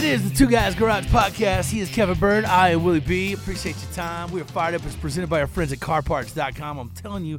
It is the Two Guys Garage Podcast. He is Kevin Bird. I am Willie B. Appreciate your time. We are fired up. It's presented by our friends at CarParts.com. I'm telling you,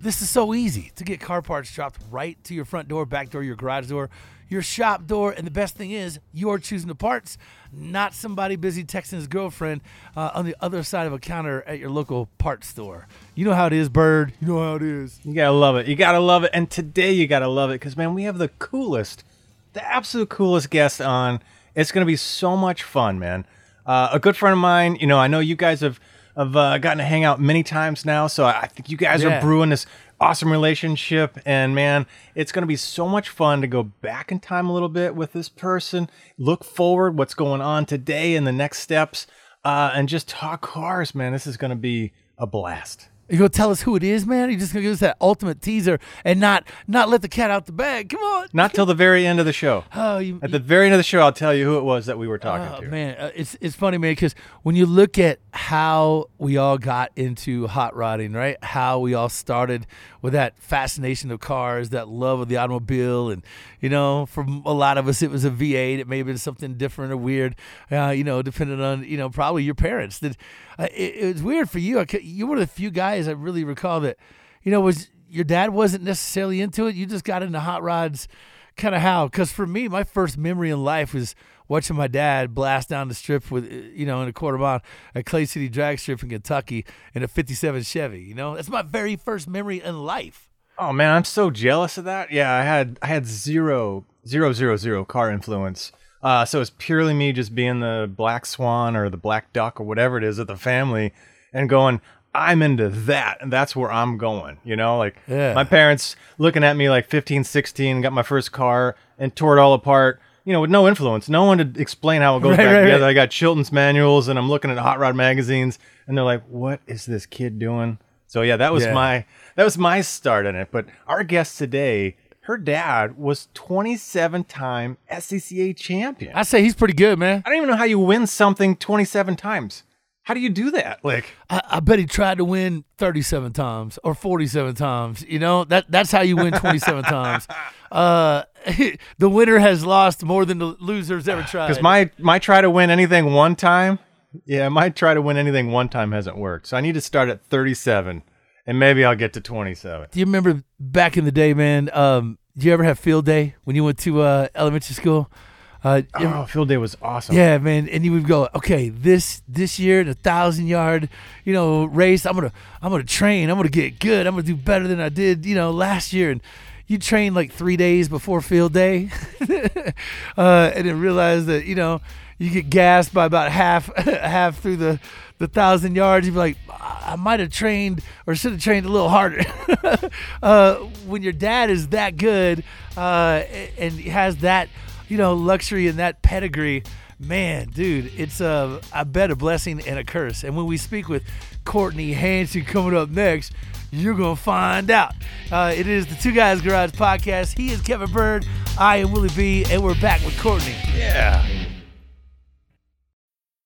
this is so easy to get car parts dropped right to your front door, back door, your garage door, your shop door. And the best thing is, you're choosing the parts, not somebody busy texting his girlfriend uh, on the other side of a counter at your local parts store. You know how it is, Bird. You know how it is. You gotta love it. You gotta love it. And today you gotta love it because, man, we have the coolest, the absolute coolest guest on. It's gonna be so much fun, man. Uh, a good friend of mine, you know, I know you guys have have uh, gotten to hang out many times now, so I think you guys Yeah. are brewing this awesome relationship. And man, it's gonna be so much fun to go back in time a little bit with this person, look forward what's going on today and the next steps, uh, and just talk cars, man. This is gonna be a blast. You gonna tell us who it is, man? You just gonna give us that ultimate teaser and not not let the cat out the bag? Come on. Not till the very end of the show. Oh, you, At the very end of the show, I'll tell you who it was that we were talking Oh to. man, uh, it's it's funny, man, because when you look at how we all got into hot rodding, right? How we all started with that fascination of cars, that love of the automobile, and you know, for a lot of us, it was a V8. It may have been something different or weird, uh, you know, depending on you know probably your parents. That it, it was weird for you. I cou- You were the few guys I really recall that, you know, was your dad wasn't necessarily into it. You just got into hot rods kind of how because for me my first memory in life was watching my dad blast down the strip with uh, you know in a quarter mile at clay city drag strip in kentucky in a 57 chevy you know that's my very first memory in life Oh man, I'm so jealous of that. Yeah, I had I had zero zero zero zero car influence. Uh, so it's purely me just being the black swan or the black duck or whatever it is of the family, and going. I'm into that, and that's where I'm going. You know, like Yeah. my parents looking at me like 15, 16, got my first car and tore it all apart. You know, with no influence, no one to explain how it goes Right, back right, together. right. I got Chilton's manuals, and I'm looking at hot rod magazines, and they're like, "What is this kid doing?" So yeah, that was Yeah. my that was my start in it. But our guest today, her dad was 27 time SCCA champion. I, say he's pretty good man I don't even know how you win something 27 times. How do you do that? Like, I, I bet he tried to win 37 times or 47 times you know that that's how you win 27 times uh the winner has lost more than the losers ever tried because my my try to win anything one time, yeah, my try to win anything one time hasn't worked. So I need to start at 37, and maybe I'll get to 27. Do you remember back in the day, man? Um, did you ever have field day when you went to uh, elementary school? Uh, you ever- Oh, field day was awesome. yeah, man, and you would go, okay, this this year, the thousand yard, you know, race. I'm gonna I'm gonna train. I'm gonna get good. I'm gonna do better than I did, you know, last year. And you train like three days before field day, uh, and then realize that you know you get gassed by about half half through the the thousand yards. You'd be like, I might have trained or should have trained a little harder. uh, when your dad is that good uh, and has that you know luxury and that pedigree. Man, dude, it's a I bet a blessing and a curse. And when we speak with Courtney Hansen coming up next, You're going to find out. Uh, it is the Two Guys Garage podcast. He is Kevin Bird. I am Willie B. And we're back with Courtney. Yeah.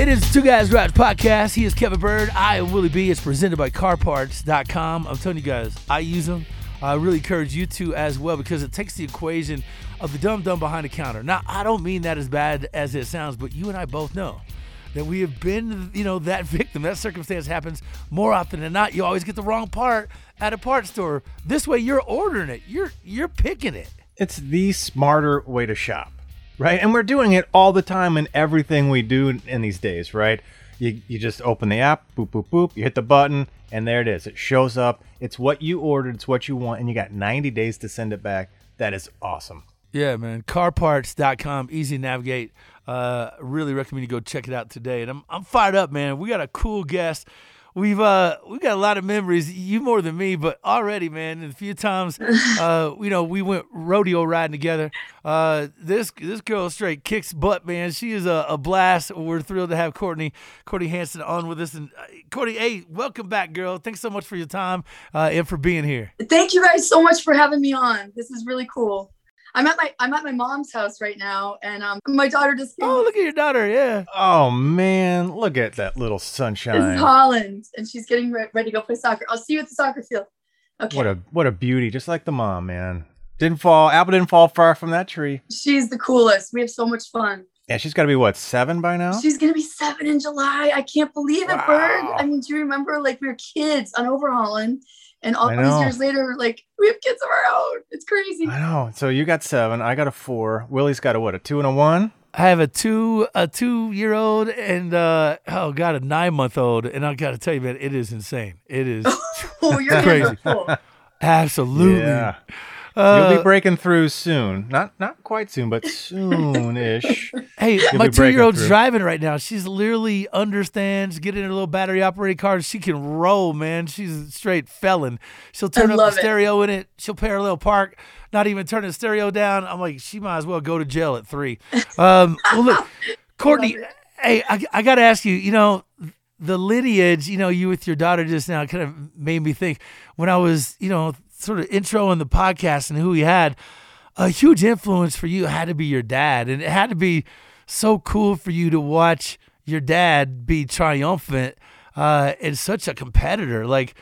It is Two Guys Garage podcast. He is Kevin Bird. I am Willie B. It's presented by CarParts.com. I'm telling you guys, I use them. I really encourage you to as well because it takes the equation of the dumb dumb behind the counter. Now, I don't mean that as bad as it sounds, but you and I both know that we have been, you know, that victim. That circumstance happens more often than not. You always get the wrong part at a parts store. This way, you're ordering it. You're you're picking it. It's the smarter way to shop, right? And we're doing it all the time in everything we do in, these days, right? You, you just open the app, boop, boop, boop, you hit the button, and there it is. It shows up. It's what you ordered, it's what you want, and you got 90 days to send it back. That is awesome. Yeah, man. Carparts.com, easy to navigate. Uh, really recommend you go check it out today. And I'm I'm fired up, man. We got a cool guest. We've uh we got a lot of memories. You more than me, but already, man. A few times, uh, you know, we went rodeo riding together. Uh, this this girl straight kicks butt, man. She is a, a blast. We're thrilled to have Courtney Courtney Hansen on with us. And uh, Courtney, hey, welcome back, girl. Thanks so much for your time uh, and for being here. Thank you guys so much for having me on. This is really cool. I'm at my I'm at my mom's house right now, and um, my daughter just came. Oh, look at your daughter. Yeah. Oh, man. Look at that little sunshine. This is sunshine. Holland, and she's getting re- ready to go play soccer. I'll see you at the soccer field. Okay. What a what a beauty, just like the mom, man. Didn't fall. Apple didn't fall far from that tree. she's the coolest. We have so much fun. Yeah, she's got to be what seven by now. She's gonna be seven in July. I can't believe it, Bird. Wow. I mean, do you remember like we were kids on Overhaulin', and all I these years later, like we have kids of our own. It's crazy. I know. So you got seven. I got a four. Willie's got a what? A two and a one. I have a two a two year old and uh oh god a nine month old and I gotta tell you man it is insane it is oh, you're Crazy. absolutely Yeah. Uh, You'll be breaking through soon. Not not quite soon, but soon-ish. hey You'll my two year old's driving right now. She's literally understands getting in a little battery operated car. She can roll man. She's a straight felon. She'll turn up the love it. stereo in it. She'll parallel park not even turn the stereo down. I'm like she might as well go to jail at three. Um well look Courtney hey I, I gotta ask you you know the lineage, you know, you with your daughter just now kind of made me think. When I was, you know, sort of intro in the podcast and who he had, a huge influence for you had to be your dad. And it had to be so cool for you to watch your dad be triumphant uh, and such a competitor. Like,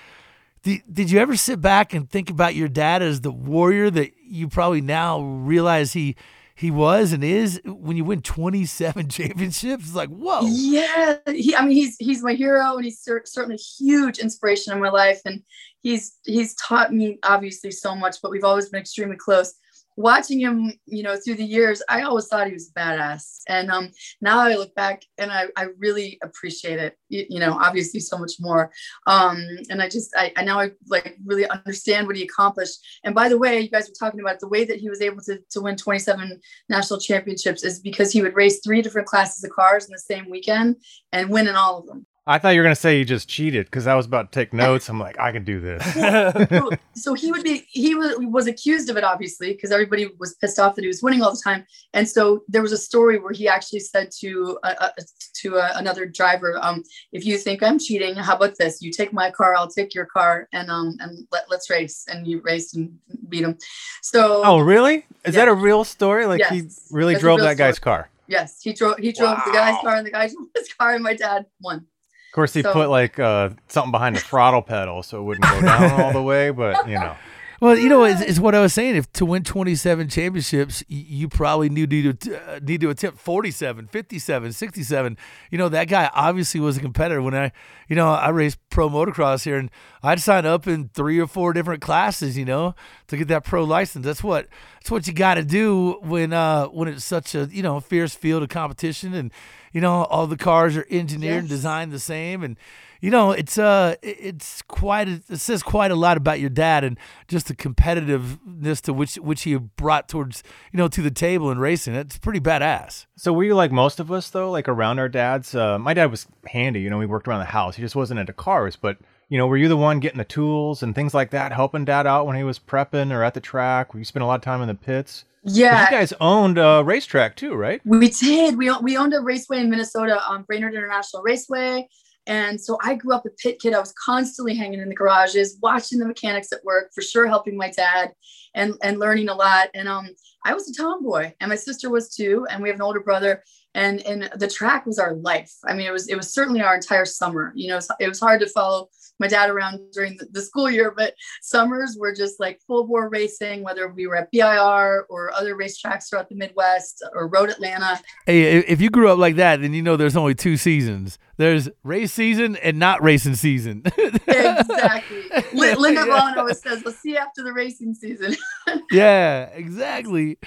did, did you ever sit back and think about your dad as the warrior that you probably now realize he he was and is when you win 27 championships? It's like, whoa. Yeah, he. I mean, he's he's my hero, and he's cer- certainly a huge inspiration in my life. And he's he's taught me obviously so much, but we've always been extremely close. Watching him, you know, through the years, I always thought he was a badass, and um, now I look back and I, I really appreciate it. You, you know, obviously so much more. Um, and I just I, I now I like really understand what he accomplished. And by the way, you guys were talking about the way that he was able to to win 27 national championships is because he would race three different classes of cars in the same weekend and win in all of them. I thought you were gonna say you just cheated because I was about to take notes. I'm like, I can do this. so, so he would be he was, was accused of it obviously because everybody was pissed off that he was winning all the time and so there was a story where he actually said to uh, uh, to uh, another driver um if you think i'm cheating how about this you take my car i'll take your car and um and let, let's race and you raced and beat him so Oh, really? Is that a real story? Like he really that's drove that guy's car. yes he drove he drove the guy's car and the guy drove his car and my dad won Of course, he So- put like uh, something behind the throttle pedal so it wouldn't go down all the way. But you know, Well, you know, it's, it's what I was saying. If to win 27 championships, you probably need to uh, need to attempt 47, 57, 67. You know, that guy obviously was a competitor. When I, you know, I raced pro motocross here, and I'd sign up in three or four different classes. You know, to get that pro license. That's what that's what you got to do when uh when it's such a you know fierce field of competition, and you know all the cars are engineered and designed the same, and you know, it's uh, it's quite. A, it says quite a lot about your dad and just the competitiveness to which which he brought towards you know to the table in racing. It's pretty badass. So were you like most of us though, like around our dads? Uh, my dad was handy. You know, he worked around the house. He just wasn't into cars, but. You know, were you the one getting the tools and things like that, helping dad out when he was prepping or at the track? Were you spend a lot of time in the pits? Yeah, you guys owned a racetrack too, right? We did. We we owned a raceway in Minnesota, um, Brainerd International Raceway. And so I grew up a pit kid. I was constantly hanging in the garages, watching the mechanics at work, for sure helping my dad and, and learning a lot. And um, I was a tomboy and my sister was too. And we have an older brother and, and the track was our life. I mean, it was, it was certainly our entire summer, you know, it was hard to follow my dad around during the, the, school year, but summers were just like full bore racing, whether we were at BIR or other racetracks throughout the Midwest or Road Atlanta. Hey, if you grew up like that, then you know there's only two seasons. There's race season and not racing season. exactly. Linda Vaughn always says, "We'll see you after the racing season." yeah, exactly.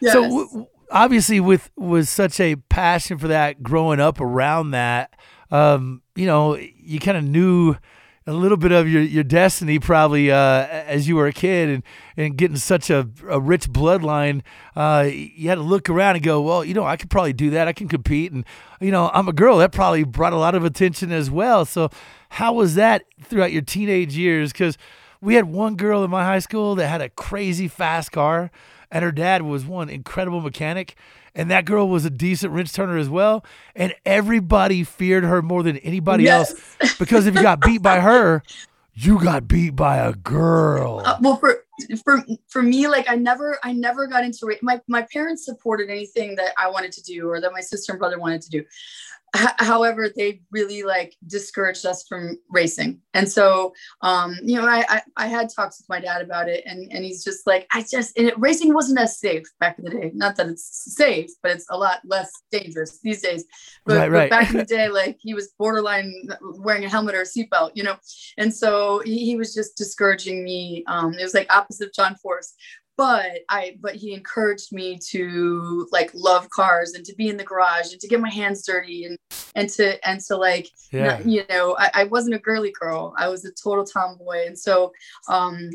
Yes. So w- obviously, with with such a passion for that, growing up around that, um, you know, you kind of knew a little bit of your, your destiny probably uh, as you were a kid and, and getting such a, a rich bloodline uh, you had to look around and go well you know i could probably do that. I can compete. And you know i'm a girl. That probably brought a lot of attention as well. So how was that throughout your teenage years? Because we had one girl in my high school that had a crazy fast car and her dad was one incredible mechanic and that girl was a decent wrench turner as well. And everybody feared her more than anybody yes. else because if you got beat by her, you got beat by a girl. Uh, well, for for for me, like I never I never got into my my parents supported anything that I wanted to do or that my sister and brother wanted to do however they really like discouraged us from racing. And so um you know I, I, I had talks with my dad about it and and he's just like i just and it, racing wasn't as safe back in the day. Not that it's safe but it's a lot less dangerous these days. But, right, right. but back in the day like he was borderline wearing a helmet or a seatbelt you know? And so he, he was just discouraging me um it was like opposite of john force but I but he encouraged me to like love cars and to be in the garage and to get my hands dirty and and to and to like yeah. not, you know I, I wasn't a girly girl. I was a total tomboy. And so um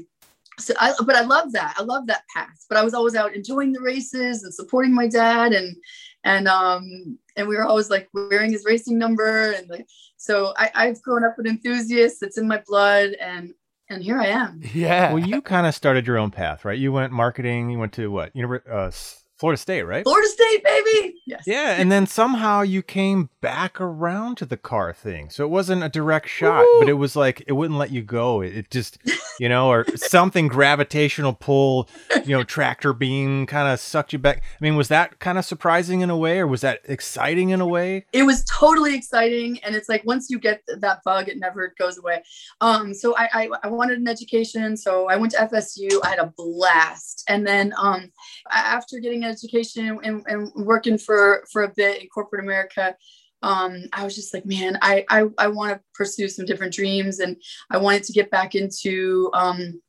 so I but I love that. I love that path. But I was always out enjoying the races and supporting my dad and and um and we were always like wearing his racing number and like so I, I've grown up an enthusiast it's in my blood. And and here I am. Yeah. Well, you kind of started your own path, right? You went marketing. You went to what? University, uh, Florida State, right? Florida State, baby. Yes. Yeah, and then somehow you came back around to the car thing. So it wasn't a direct shot, Woo! but it was like it wouldn't let you go. It, it just, you know, or something gravitational pull, you know, tractor beam kind of sucked you back. I mean, was that kind of surprising in a way, or was that exciting in a way? It was totally exciting, and it's like once you get that bug, it never goes away. Um, so I, I, I wanted an education, so I went to FSU. I had a blast, and then um, after getting an education and, and working for for a bit in corporate America, um, I was just like, man, I I, I want to pursue some different dreams, and I wanted to get back into um,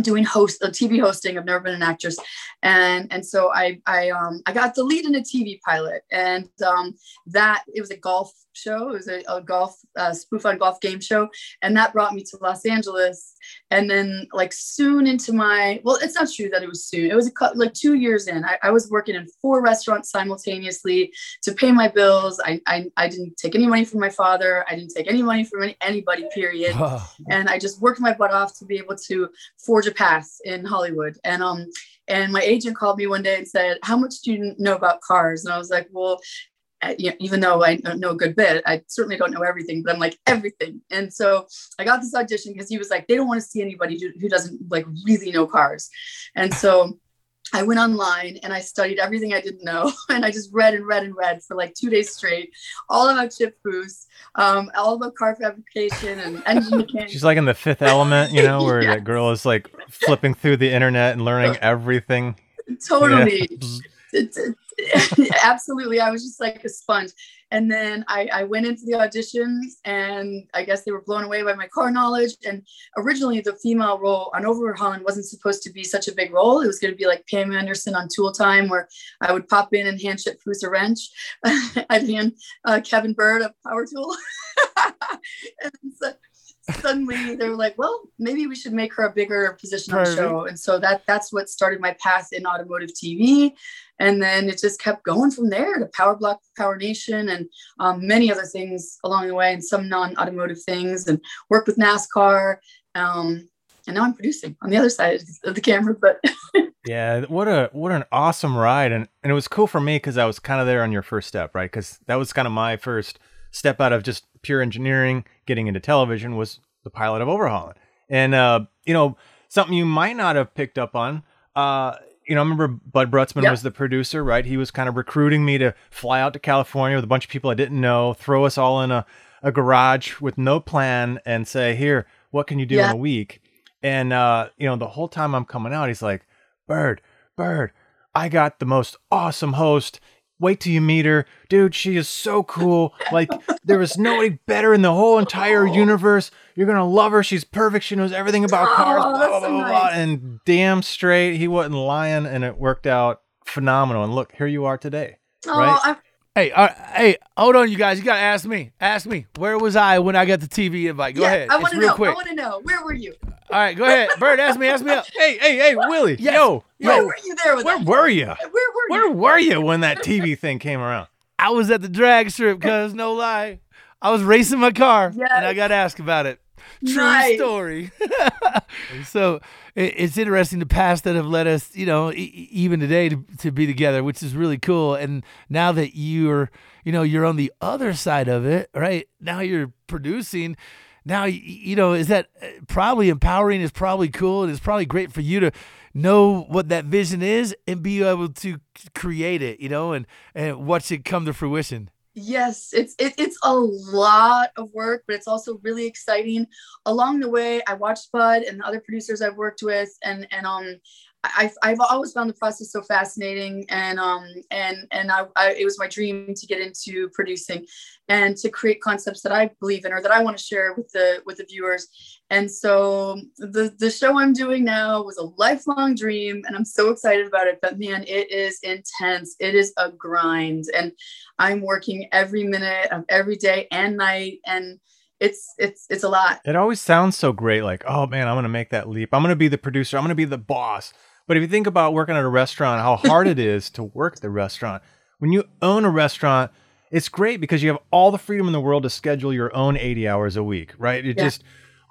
doing host a TV hosting. I've never been an actress, and and so I I um I got the lead in a TV pilot, and um that it was a golf show. It was a, a golf uh, spoof on golf game show, and that brought me to Los Angeles. And then, like soon into my well, it's not true that it was soon. It was a, like two years in. I, I was working in four restaurants simultaneously to pay my bills. I, I I didn't take any money from my father. I didn't take any money from any, anybody. Period. and I just worked my butt off to be able to forge a path in Hollywood. And um and my agent called me one day and said, "How much do you know about cars?" And I was like, "Well, you know, even though I know a good bit, I certainly don't know everything, but I'm like everything. And so I got this audition because he was like, they don't want to see anybody who, who doesn't like really know cars. And so I went online and I studied everything I didn't know. And I just read and read and read for like two days straight, all about Chip Foose, um, all about car fabrication and engine mechanics. She's like in the fifth element, you know, where yes. that girl is like flipping through the internet and learning everything. Totally. Yeah. absolutely. I was just like a sponge. And then I, I, went into the auditions and i guess they were blown away by my car knowledge. And originally the female role on overhauling wasn't supposed to be such a big role. It was going to be like pam anderson on tool time where i would pop in and hand Chip Foose a wrench i'd hand uh, kevin bird a power tool. So, suddenly they were like, well, maybe we should make her a bigger position on the show. And so that that's what started my path in automotive TV. And then it just kept going from there to Power Block, Power Nation, and um, many other things along the way, and some non-automotive things, and worked with NASCAR. Um, and now I'm producing on the other side of the camera. But yeah, what a what an awesome ride, and and it was cool for me because I was kind of there on your first step, right? Because that was kind of my first step out of just pure engineering, getting into television was the pilot of Overhauling. And, uh, you know, something you might not have picked up on, uh, you know, I remember Bud Brutsman was the producer, right? He was kind of recruiting me to fly out to California with a bunch of people I didn't know, throw us all in a, a garage with no plan and say, here, what can you do yeah. in a week? And, uh, you know, the whole time I'm coming out, he's like, Bird, Bird, I got the most awesome host wait till you meet her. Dude she is so cool. Like there is nobody better in the whole entire oh. universe. You're gonna love her. She's perfect. She knows everything about oh, cars oh, blah, blah, blah, nice. and damn straight he wasn't lying and it worked out phenomenal. And look here you are today oh, right Hey, uh, hey, hold on, you guys. You gotta ask me. Ask me. Where was I when I got the TV invite? Go yeah, ahead. I want to know. Quick. I want to know. Where were you? All right, go ahead, Bird. Ask me. Ask me. Up. Hey, hey, hey, Willie. Yes. Yo, yo. Where were you there? where were you? Where were you? Where were you when that TV thing came around? I was at the drag strip, cause no lie, I was racing my car, yes. and I got asked about it. True story. so it, it's interesting the past that have led us, you know, e- even today to, to be together, which is really cool. And now that you're, you know, you're on the other side of it, right? Now you're producing. Now, you know, is that uh, probably empowering? Is probably cool, and it's probably great for you to know what that vision is and be able to create it, you know, and and watch it come to fruition. Yes, it's it, it's a lot of work, but it's also really exciting. Along the way, I watched Bud and the other producers I've worked with, and and um, I've, I've always found the process so fascinating and um and and I, I, it was my dream to get into producing and to create concepts that I believe in or that I want to share with the with the viewers and so the the show I'm doing now was a lifelong dream and I'm so excited about it but man it is intense it is a grind and I'm working every minute of every day and night and it's it's it's a lot. It always sounds so great like oh man I'm to make that leap. I'm to be the producer. I'm to be the boss. But if you think about working at a restaurant, how hard it is to work the restaurant, when you own a restaurant, it's great because you have all the freedom in the world to schedule your own 80 hours a week, right? It yeah. just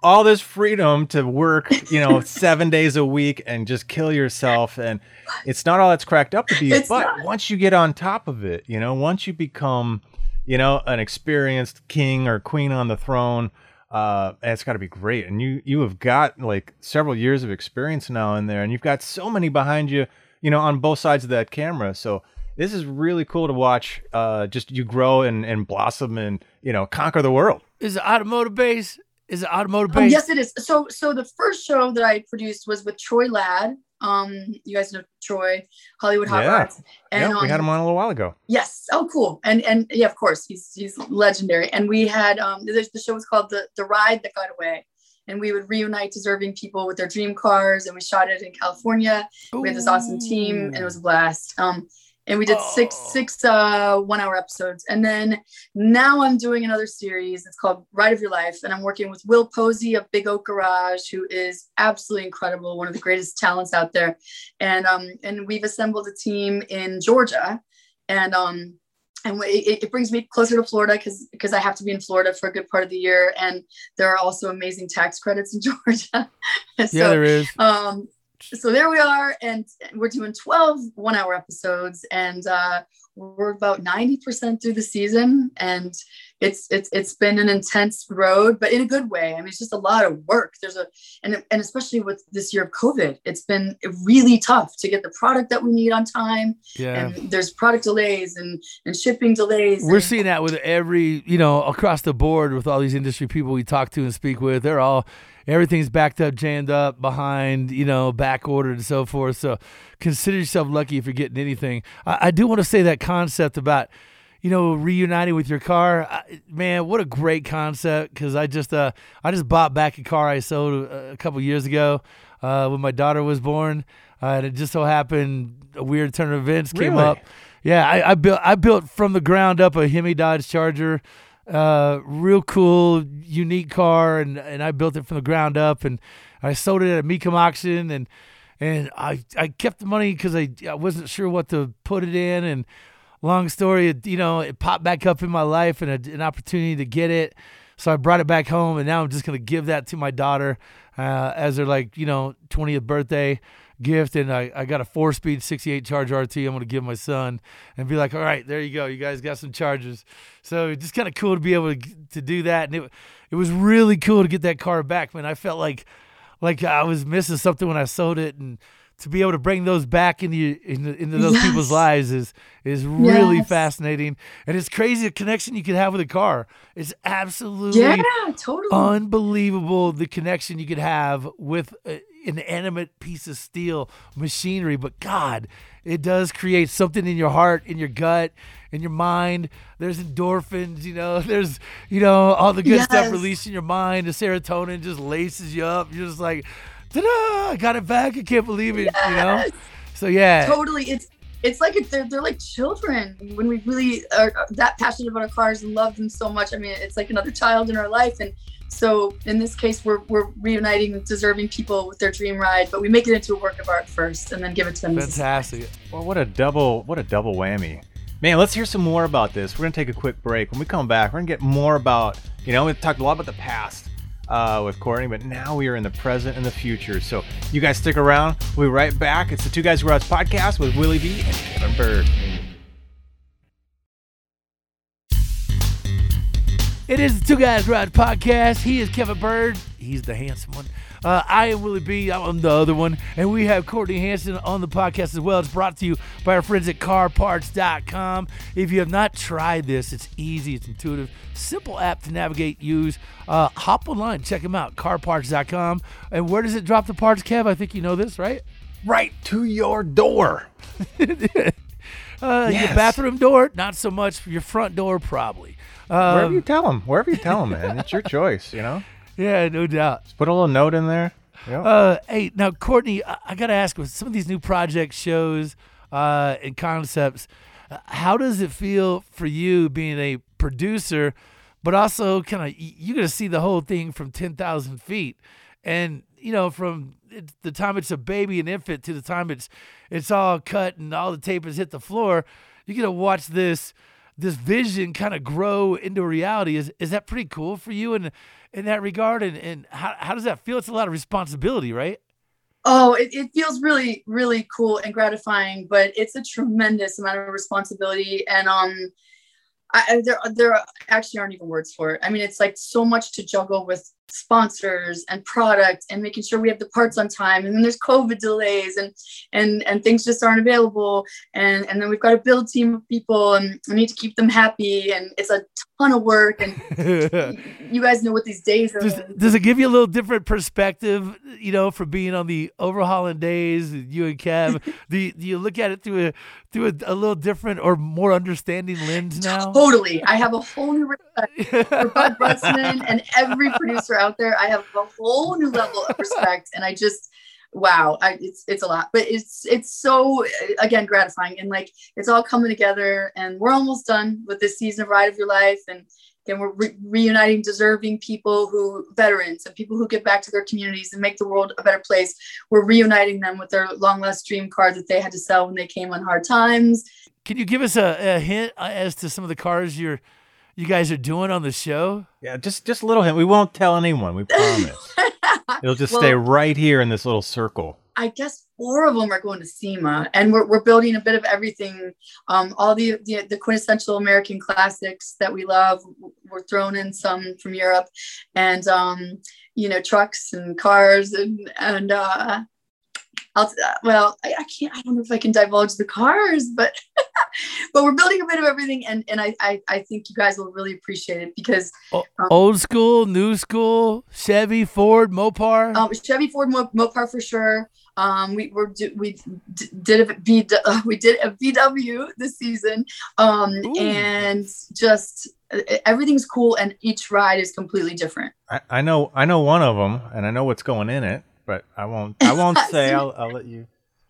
all this freedom to work, you know, seven days a week and just kill yourself. And it's not all that's cracked up to be. It's but not. once you get on top of it, you know, once you become, you know, an experienced king or queen on the throne, uh, it's got to be great. And you you have got like several years of experience now in there, and you've got so many behind you, you know, on both sides of that camera. So this is really cool to watch. Uh, just you grow and and blossom and you know conquer the world. Is it automotive base? Is it automotive um, base? yes, it is. So so the first show that I produced was with Troy Ladd. Um, you guys know Troy, Hollywood Hot yeah. Rods. And yeah, we um, had him on a little while ago. Yes. Oh, cool. And and yeah, of course, he's he's legendary. And we had um, the, the show was called the the Ride That Got Away, and we would reunite deserving people with their dream cars, and we shot it in California. Ooh. We had this awesome team, and it was a blast. Um, and we did oh. six six uh, one hour episodes and then now i'm doing another series it's called ride of your life and i'm working with will posey of big oak garage who is absolutely incredible one of the greatest talents out there and um and we've assembled a team in georgia and um and it, it brings me closer to Florida because because I have to be in Florida for a good part of the year, and there are also amazing tax credits in Georgia. so, yeah, there is. Um, so there we are and we're doing 12 one hour episodes and uh, we're about 90% through the season and it's it's it's been an intense road but in a good way. I mean it's just a lot of work. There's a and, and especially with this year of covid it's been really tough to get the product that we need on time. Yeah. And there's product delays and and shipping delays we're and, seeing that with every you know across the board with all these industry people we talk to and speak with. They're all everything's backed up, jammed up, behind, you know, back ordered and so forth. So consider yourself lucky if you're getting anything. I, I do want to say that concept about, you know, reuniting with your car. I, man, what a great concept! Because I just, uh, I just bought back a car I sold a, a couple years ago uh, when my daughter was born, uh, and it just so happened a weird turn of events came really? up. Yeah, I, I built I built from the ground up a Hemi Dodge Charger uh, real cool, unique car, and and I built it from the ground up, and I sold it at a Mecum auction, and and I I kept the money because I I wasn't sure what to put it in, and long story, you know, it popped back up in my life, and a, an opportunity to get it. So I brought it back home, and now I'm just gonna give that to my daughter uh, as her like you know 20th birthday gift. And I, I got a four speed 68 Charge RT. I'm gonna give my son and be like, all right, there you go, you guys got some charges. So it's just kind of cool to be able to, to do that, and it it was really cool to get that car back, man. I felt like like I was missing something when I sold it, and to be able to bring those back into into, into those Yes. people's lives is is really Yes. fascinating, and it's crazy the connection you can have with a car. It's absolutely Yeah, totally. unbelievable the connection you could have with a, an animate piece of steel machinery. But God, it does create something in your heart, in your gut, in your mind. There's endorphins, you know. There's you know all the good stuff Yes. released in your mind. The serotonin just laces you up. You're just like, ta-da! I got it back. I can't believe it. You know. So yeah, totally it's it's like it, they're, they're like children when we really are that passionate about our cars and love them so much i mean it's like another child in our life and so in this case we're, we're reuniting deserving people with their dream ride but we make it into a work of art first and then give it to them fantastic. Well, what a double what a double whammy. Man, let's hear some more about this. We're gonna take a quick break. When we come back, we're gonna get more about you know, we've talked a lot about the past uh, with Courtney, but now we are in the present and the future. So you guys stick around. We'll be right back. It's the Two Guys Garage podcast with Willie B and Kevin Bird. It is the Two Guys Ride podcast. He is Kevin Bird. He's the handsome one. Uh, I am Willie B. I'm the other one. And we have Courtney Hansen on the podcast as well. It's brought to you by our friends at carparts.com. If you have not tried this, it's easy, it's intuitive, simple app to navigate, use. Uh, hop online, check them out, carparts.com. And where does it drop the parts, Kev? I think you know this, right? Right to your door. Uh, Your bathroom door, not so much. Your front door, probably. Wherever Um, you tell them, wherever you tell them, man, it's your choice. You know, yeah, no doubt. just put a little note in there. Yep. Uh, hey, now Courtney, I, I got to ask with some of these new project shows, uh, and concepts, uh, how does it feel for you being a producer, but also kind of you're gonna see the whole thing from ten thousand feet, and you know from the time it's a baby, an infant, to the time it's it's all cut and all the tape has hit the floor, you're gonna watch this this vision kind of grow into reality. Is is that pretty cool for you in in that regard? And and how how does that feel? It's a lot of responsibility, right? Oh, it, it feels really, really cool and gratifying, but it's a tremendous amount of responsibility. And um, I- there, there actually aren't even words for it. I mean, it's like so much to juggle with sponsors and product and making sure we have the parts on time. And then there's COVID delays and and and things just aren't available. And and then we've got a build team of people and we need to keep them happy. And it's a ton of work. And you guys know what these days are. like. does it give you a little different perspective, you know, from being on the overhauling days, you and Kev? do, you, do you look at it through a through a, a little different or more understanding lens now? Totally. I have a whole new respect for Bud Brutsman and every producer out there. I have a whole new level of respect, and I just, wow, I, it's it's a lot, but it's it's so again gratifying, and like it's all coming together, and we're almost done with this season of Ride of Your Life, and again we're re- reuniting deserving people who veterans and people who give back to their communities and make the world a better place. We're reuniting them with their long lost dream car that they had to sell when they came on hard times. Can you give us a, a hint uh, as to some of the cars you're you guys are doing on the show? yeah, just just a little hint. We won't tell anyone. We promise. It'll just Well, stay right here in this little circle. I guess four of them are going to SEMA, and we're, we're building a bit of everything. Um, all the, the the quintessential American classics that we love. We're throwing in some from Europe, and um, you know trucks and cars and and uh, I'll well I, I can't I don't know if I can divulge the cars, but but we're building a bit of everything, and and I I, I think you guys will really appreciate it because O- old school, new school, Chevy, Ford, Mopar. Um, Chevy Ford Mo- Mopar for sure. Um, we were we did a V uh, we did a VW this season, um, Ooh. and just uh, everything's cool, and each ride is completely different. I, I know I know one of them, and I know what's going in it, but I won't I won't say. I'll, I'll let you.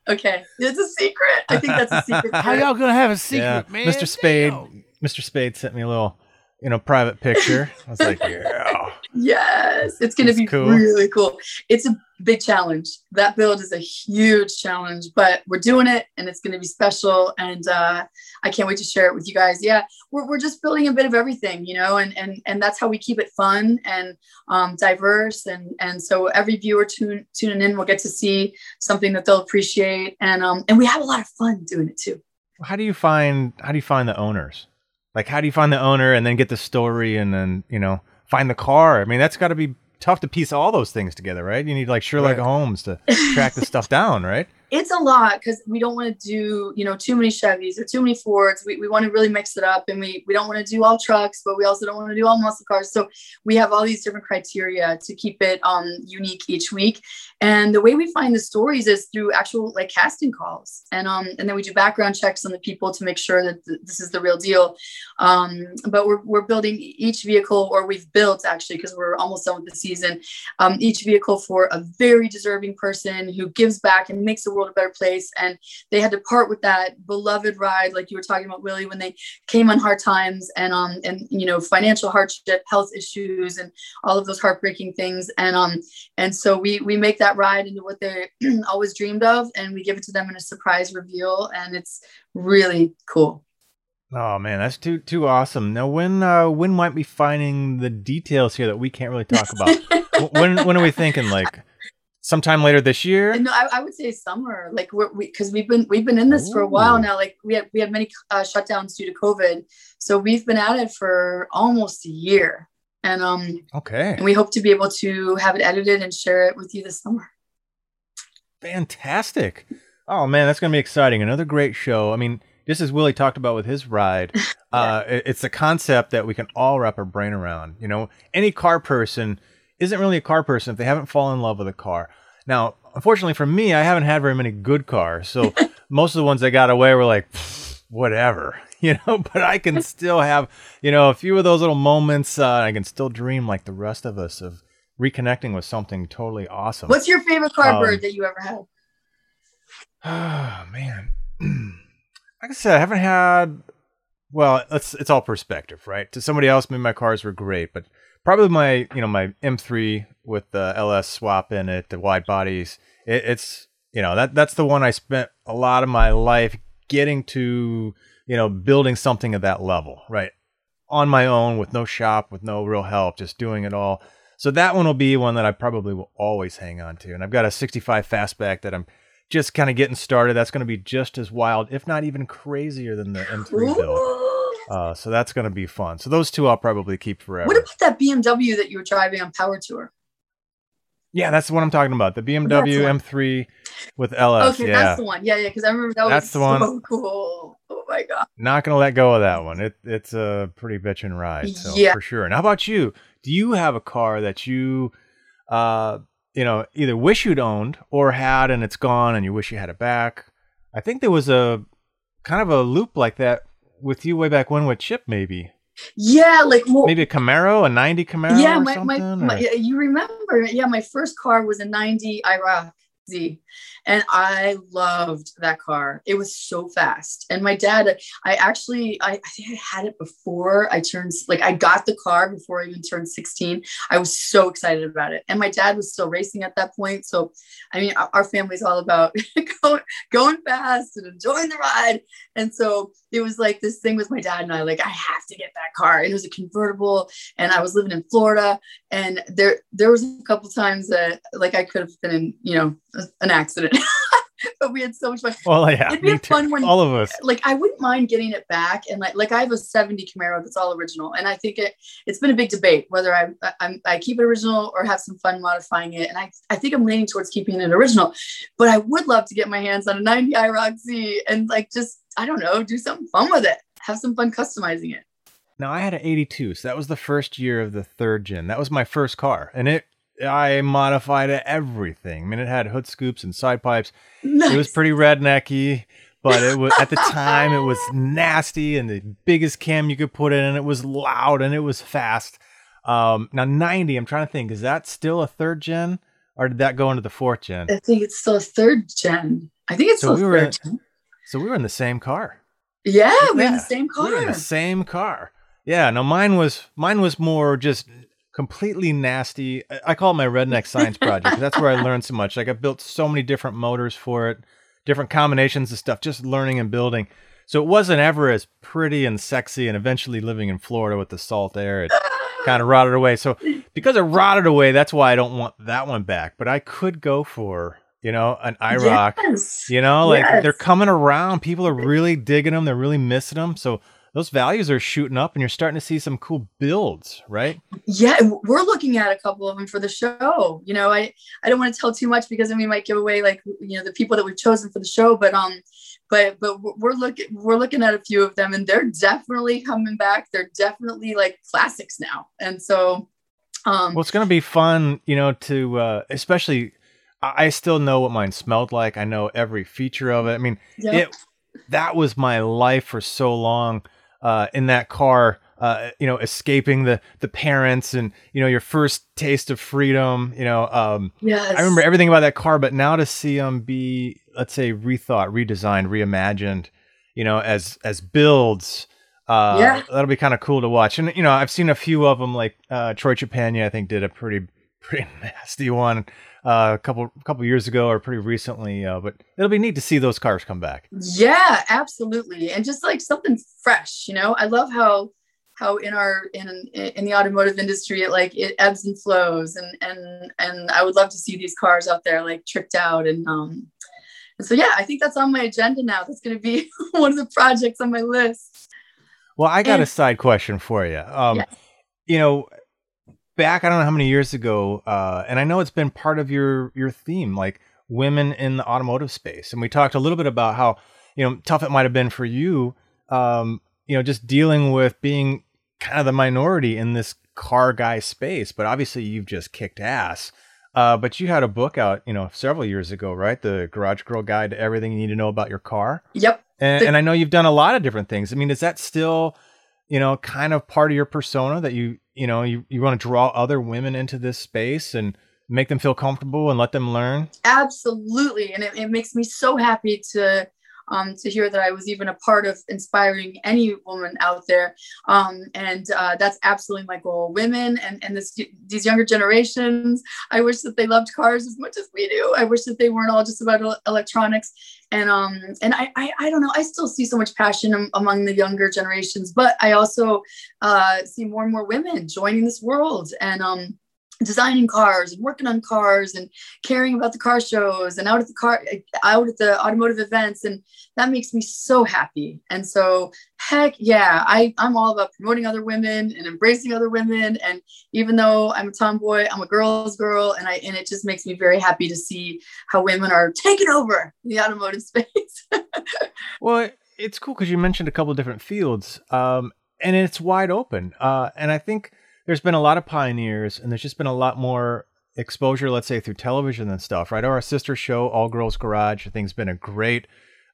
Okay, it's a secret. I think that's a secret. How y'all gonna have a secret, yeah, man? Mr. Spade. Damn. Mr. Spade sent me a little you know private picture. I was like, yeah. Yes, it's going to be cool. really cool. It's a big challenge. That build is a huge challenge, but we're doing it and it's going to be special. And uh, I can't wait to share it with you guys. Yeah, we're, we're just building a bit of everything, you know, and, and, and that's how we keep it fun and um, diverse. And, and so every viewer tune, tuning in will get to see something that they'll appreciate. And, um, and we have a lot of fun doing it too. How do you find how do you find the owners? Like how do you find the owner and then get the story and then you know find the car? I mean that's got to be tough to piece all those things together, right? You need like Sherlock Right. Holmes to track this stuff down, right? It's a lot because we don't want to do you know too many chevys or too many fords. We, we want to really mix it up and we we don't want to do all trucks but we also don't want to do all muscle cars. So we have all these different criteria to keep it um unique each week. And the way we find the stories is through actual like casting calls. And um and then we do background checks on the people to make sure that th- this is the real deal. Um but we're, we're building each vehicle or we've built actually because we're almost done with the season um, each vehicle for a very deserving person who gives back and makes the world a better place. And they had to part with that beloved ride, like you were talking about, Willie, when they came on hard times and um and you know financial hardship, health issues, and all of those heartbreaking things. And um and so we we make that ride into what they always dreamed of, and we give it to them in a surprise reveal, and it's really cool. Oh man, that's too too awesome. Now when uh when might we finding the details here that we can't really talk about? When when are we thinking like sometime later this year? No, I, I would say summer, like we're, we, cause we've been, we've been in this for a while now. Like we had, we had many uh, shutdowns due to COVID. So we've been at it for almost a year. And, um, Okay. and we hope to be able to have it edited and share it with you this summer. Fantastic. Oh man, that's gonna be exciting. Another great show. I mean, just as Willie talked about with his ride, uh, it- it's a concept that we can all wrap our brain around. You know, any car person isn't really a car person if they haven't fallen in love with a car. Now, unfortunately for me, I haven't had very many good cars, so most of the ones I got away were like, whatever, you know. But I can still have, you know, a few of those little moments. Uh, I can still dream like the rest of us of reconnecting with something totally awesome. What's your favorite car Um, bird that you ever had? Oh man, like I said, I haven't had. Well, it's it's all perspective, right? To somebody else, maybe my cars were great, but probably my you know my M3 with the LS swap in it, the wide bodies. It, it's you know that that's the one I spent a lot of my life getting to you know building something at that level, right? On my own with no shop, with no real help, just doing it all. So that one will be one that I probably will always hang on to. And I've got a 65 fastback that I'm just kind of getting started. That's going to be just as wild, if not even crazier than the M3 build. Uh, so that's going to be fun. So those two I'll probably keep forever. What about that BMW that you were driving on Power Tour? yeah, that's what I'm talking about. The BMW. M3 with LS. okay, yeah, that's the one. Yeah, yeah, because I remember that That's was the one. so cool. Oh my god. not going to let go of that one. It, it's a pretty bitchin' ride. So Yeah. for sure. And how about you? Do you have a car that you, uh, you know, either wish you'd owned or had and it's gone and you wish you had it back? I think there was a kind of a loop like that with you way back when with Chip, maybe. Yeah, like well, Maybe a Camaro, a 90 Camaro yeah, or my, my, something? my you remember? Yeah, my first car was a '90 IROC Z, and I loved that car. It was so fast. And my dad, I actually, I, I think I had it before I turned like I got the car before I even turned 16. I was so excited about it, and my dad was still racing at that point. So, I mean, our, our family's all about going going fast and enjoying the ride. And so it was like this thing with my dad and I, like, I have to get that car. And it was a convertible, and I was living in Florida. And there there was a couple times that like I could have been in, you know, an accident. but we had so much fun. well, yeah. It'd be fun one. All of us. Like I wouldn't mind getting it back, and like like I have a '70 Camaro that's all original, and I think it it's been a big debate whether I I, I keep it original or have some fun modifying it, and I I think I'm leaning towards keeping it original, but I would love to get my hands on a '90 IROC Z and like just I don't know do something fun with it, have some fun customizing it. Now I had an 82, so that was the first year of the third gen. That was my first car, and it I modified everything. I mean, it had hood scoops and side pipes. It was pretty rednecky, but it was at the time it was nasty and the biggest cam you could put in, and it was loud and it was fast. Um, now 90, I'm trying to think, is that still a third gen, or did that go into the fourth gen? I think it's still a third gen. I think it's So still we third gen. So we were in the same car. Yeah, we're in the same car. We were in the same car. Yeah, no, mine was mine was more just completely nasty. I- call it my redneck science project. that's where I learned so much. Like I built so many different motors for it, different combinations of stuff, just learning and building. So it wasn't ever as pretty and sexy. And eventually, living in Florida with the salt air, it kind of rotted away. So because it rotted away, that's why I don't want that one back. But I could go for you know an IROC. Yes. You know, like Yes. they're coming around. People are really digging them. They're really missing them. So those values are shooting up, and you're starting to see some cool builds, right? Yeah, we're looking at a couple of them for the show. You know, I I don't want to tell too much because then we might give away like you know the people that we've chosen for the show. But um, but but we're- looking we're looking at a few of them, and they're definitely coming back. They're definitely like classics now, and so um, Well, it's going to be fun, you know, to uh, especially. I I still know what mine smelled like. I know every feature of it. I mean, yeah. it that was my life for so long uh, in that car. Uh, you know, escaping the the parents, and you know, your first taste of freedom. You know, um, yes. I remember everything about that car, but now to see them be, let's say, rethought, redesigned, reimagined, you know, as as builds, uh, Yeah. that'll be kind of cool to watch. And you know, I've seen a few of them, like uh, Troy Trepanier, I think, did a pretty pretty nasty one uh, a couple couple years ago or pretty recently. Uh, but it'll be neat to see those cars come back. Yeah, absolutely. And just like something fresh, you know. I love how how in our in in the automotive industry it like it ebbs and flows and and and I would love to see these cars out there like tricked out and um and so yeah, I think that's on my agenda now. That's going to be one of the projects on my list. Well, I got a side question for you. Um, Yes. You know, back I don't know how many years ago, uh, and I know it's been part of your your theme, like women in the automotive space, and we talked a little bit about how you know tough it might have been for you, um, you know, just dealing with being kind of the minority in this car guy space. But obviously, you've just kicked ass. Uh, but you had a book out, you know, several years ago, right? The Garage Girl Guide to Everything You Need to Know About Your Car. Yep. And, The- and I know you've done a lot of different things. I mean, is that still, you know, kind of part of your persona that you, you know, you, you want to draw other women into this space and make them feel comfortable and let them learn? Absolutely. And it, it makes me so happy to um, to hear that I was even a part of inspiring any woman out there. Um, and uh, that's absolutely my goal. Women and, and this, these younger generations, I wish that they loved cars as much as we do. I wish that they weren't all just about electronics. And um, and I, I, I don't know, I still see so much passion among the younger generations, but I also uh, see more and more women joining this world and um, designing cars and working on cars and caring about the car shows and out at the car out at the automotive events. And that makes me so happy. And so heck yeah I, i'm all about promoting other women and embracing other women. And even though i'm a tomboy i'm a girl's girl. And i and it just makes me very happy to see how women are taking over the automotive space. Well, it's cool because you mentioned a couple of different fields, um, and it's wide open. Uh, and I think there's been a lot of pioneers, and there's just been a lot more exposure, let's say through television and stuff, right? Our sister show, All Girls Garage, I think has been a great,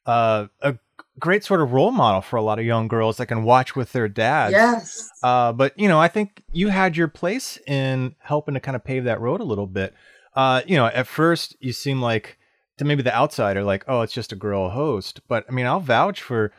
uh, a great sort of role model for a lot of young girls that can watch with their dads. yes Uh, but you know, I think you had your place in helping to kind of pave that road a little bit. Uh, you know, at first you seem like to maybe the outsider, like, oh, it's just a girl host. But I mean, I'll vouch for,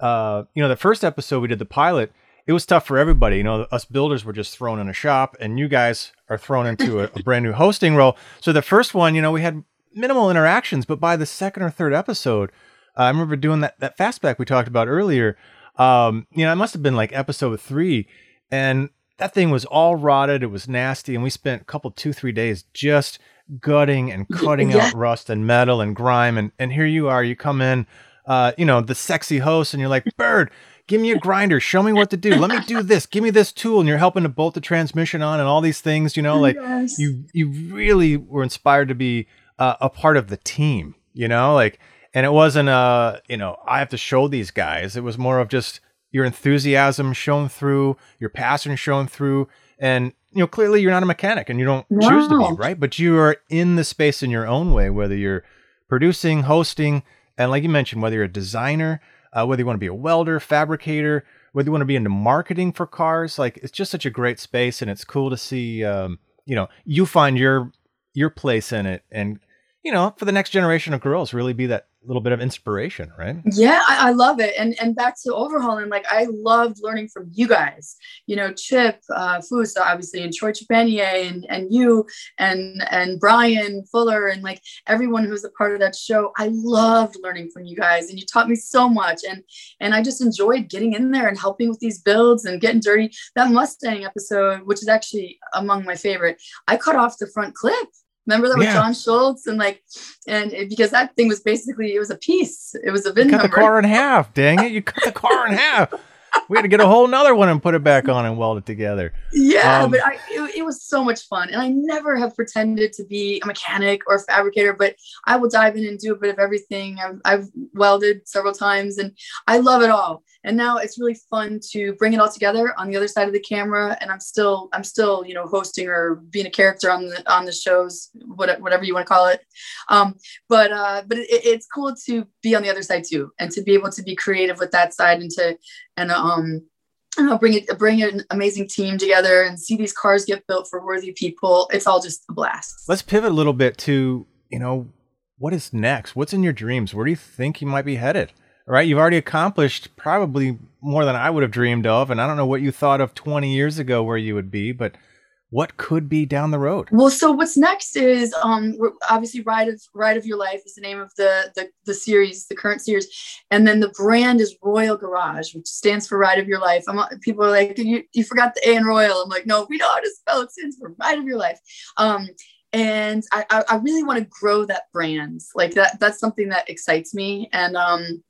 uh, you know, the first episode we did the pilot. It was tough for everybody. You know, us builders were just thrown in a shop, and you guys are thrown into a, a brand new hosting role. So the first one, you know, we had minimal interactions, but by the second or third episode, I remember doing that that fastback we talked about earlier. Um, you know, it must have been like episode three, and that thing was all rotted. It was nasty, and we spent a couple, two, three days just gutting and cutting yeah. out rust and metal and grime. And and here you are, you come in, uh, you know, the sexy host, and you're like, Byrd, give me a grinder, show me what to do. Let me do this. Give me this tool, and you're helping to bolt the transmission on and all these things. You know, like Yes. you you really were inspired to be uh, a part of the team. You know, like, and it wasn't uh, you know, I have to show these guys. It was more of just your enthusiasm shown through, your passion shown through, and you know, clearly you're not a mechanic and you don't choose to be, right? But you are in the space in your own way, whether you're producing, hosting, and like you mentioned, whether you're a designer, uh, whether you want to be a welder, fabricator, whether you want to be into marketing for cars, like it's just such a great space, and it's cool to see, um, you know, you find your your place in it, and you know, for the next generation of girls, really be that little bit of inspiration, right? Yeah, I, I, love it. And and back to Overhaulin', like I loved learning from you guys. You know, Chip, uh, Foose, obviously, and Troy Trepanier, and and you, and and Brian Fuller, and like everyone who was a part of that show. I loved learning from you guys, and you taught me so much. And and I just enjoyed getting in there and helping with these builds and getting dirty. That Mustang episode, which is actually among my favorite, I cut off the front clip Remember that with yeah. John Schultz and like, and it, because that thing was basically it was a piece. It was a VIN you cut number. the car in half. Dang it! You cut the car in half. We had to get a whole nother one and put it back on and weld it together. Yeah, um, but I, it, it, was so much fun, and I never have pretended to be a mechanic or a fabricator, but I will dive in and do a bit of everything. I've, I've welded several times, and I love it all and now it's really fun to bring it all together on the other side of the camera and i'm still i'm still you know hosting or being a character on the on the shows whatever you want to call it um, but uh, but it, it's cool to be on the other side too and to be able to be creative with that side and to and um Um, and I'll bring it, bring an amazing team together and see these cars get built for worthy people. It's all just a blast. Let's pivot a little bit to, you know, what is next? What's in your dreams? Where do you think you might be headed? right? You've already accomplished probably more than I would have dreamed of. And I don't know what you thought of 20 years ago where you would be, but what could be down the road? Well, so what's next is um, obviously Ride of Ride of Your Life is the name of the, the the series, the current series, and then the brand is ROYL Garage, which stands for Ride of Your Life. I'm people are like, you, you forgot the A in Royal. I'm like, no, we know how to spell it. Stands for Ride of Your Life. Um, and I, I really want to grow that brand. Like that, that's something that excites me. And um,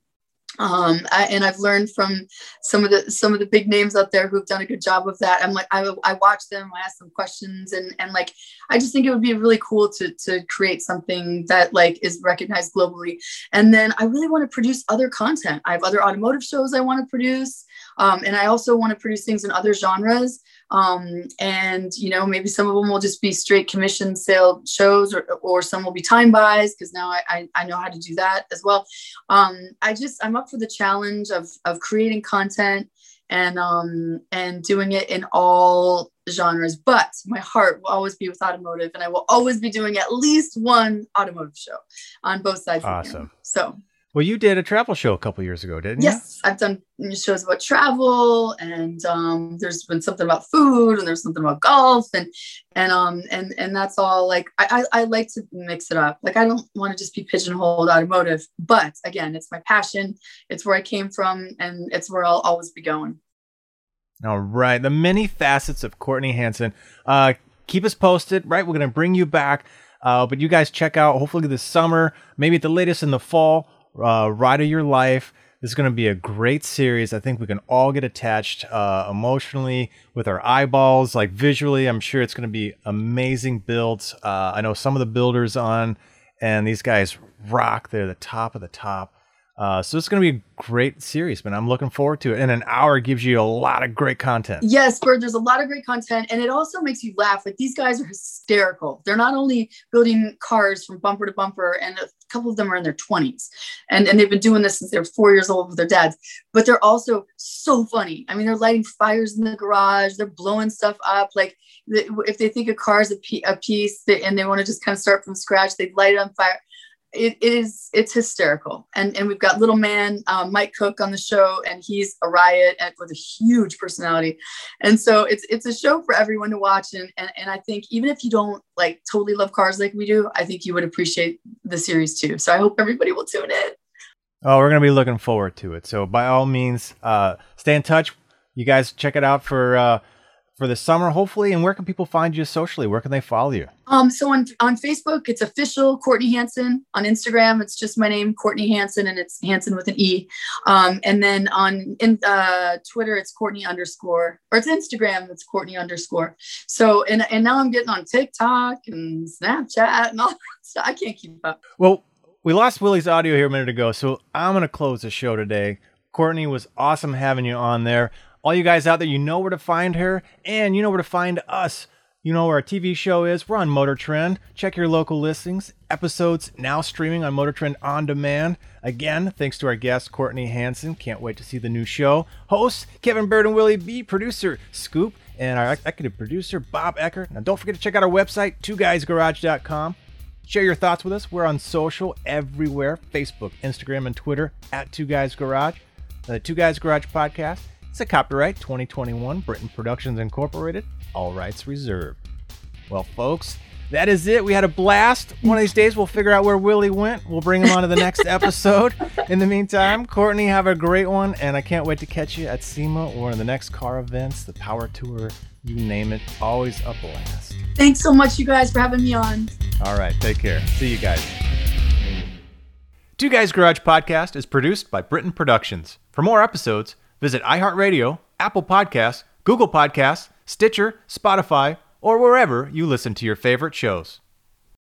um, I, and I've learned from some of the some of the big names out there who've done a good job of that. I'm like I, I watch them, I ask them questions, and and like I just think it would be really cool to to create something that like is recognized globally. And then I really want to produce other content. I have other automotive shows I want to produce, um, and I also want to produce things in other genres um, and you know maybe some of them will just be straight commission sale shows or, or some will be time buys because now I, I, I, know how to do that as well. Um, i just i'm up for the challenge of of creating content and um and doing it in all genres but my heart will always be with automotive and i will always be doing at least one automotive show on both sides awesome. so well, you did a travel show a couple years ago, didn't you? Yes, I've done shows about travel, and um, there's been something about food, and there's something about golf, and and um and and that's all. Like I I, I like to mix it up. Like I don't want to just be pigeonholed automotive, but again, it's my passion. It's where I came from, and it's where I'll always be going. All right, the many facets of Courtney Hansen. Uh, keep us posted. Right, we're gonna bring you back. Uh, but you guys check out hopefully this summer, maybe at the latest in the fall uh, Ride of Your Life. This is going to be a great series. I think we can all get attached uh, emotionally with our eyeballs, like visually. I'm sure it's going to be amazing builds. Uh, I know some of the builders on, and these guys rock. They're the top of the top. Uh, so it's going to be a great series, man. I'm looking forward to it. And an hour gives you a lot of great content. Yes, Byrd, there's a lot of great content. And it also makes you laugh. Like these guys are hysterical. They're not only building cars from bumper to bumper, and a couple of them are in their 20s. And, and they've been doing this since they're four years old with their dads. But they're also so funny. I mean, they're lighting fires in the garage, they're blowing stuff up. Like if they think a car is a, piece and they want to just kind of start from scratch, they light it on fire it, it is it's hysterical. And and we've got little man um, mike cook on the show and he's a riot and with a huge personality. And so it's it's a show for everyone to watch. And, and and i think even if you don't like totally love cars like we do i think you would appreciate the series too. So i hope everybody will tune in. Oh we're gonna be looking forward to it. So by all means uh stay in touch. You guys check it out for uh for the summer, hopefully. And where can people find you socially? Where can they follow you? Um, so on, on Facebook, it's official Courtney Hansen. On Instagram, it's just my name, Courtney Hansen, and it's Hansen with an E. Um, and then on in, uh, Twitter, it's Courtney underscore, or it's Instagram, it's Courtney underscore. So, and, and now I'm getting on TikTok and Snapchat and all that stuff. I can't keep up. Well, we lost Willie's audio here a minute ago, so I'm to close the show today. Courtney was awesome having you on there. All you guys out there, you know where to find her, and you know where to find us. You know where our TV show is. We're on Motor Trend. Check your local listings. Episodes now streaming on Motor Trend on demand. Again, thanks to our guest Courtney Hansen. Can't wait to see the new show. Hosts Kevin Byrd and Willie B. Producer Scoop and our executive producer Bob Ecker. Now don't forget to check out our website, twoguysgarage.com. Share your thoughts with us. We're on social everywhere Facebook, Instagram, and Twitter at Two Guys Garage. The Two Guys Garage podcast is a copyright 2021 Britain Productions Incorporated, all rights reserved. Well, folks, that is it. We had a blast. One of these days, we'll figure out where Willie went. We'll bring him on to the next episode. In the meantime, Courtney, have a great one, and I can't wait to catch you at SEMA or in the next car events, the Power Tour, you name it. Always a blast. Thanks so much, you guys, for having me on. All right, take care. See you guys. Two Guys Garage Podcast is produced by Britain Productions. For more episodes, visit iHeartRadio, Apple Podcasts, Google Podcasts, Stitcher, Spotify, or wherever you listen to your favorite shows.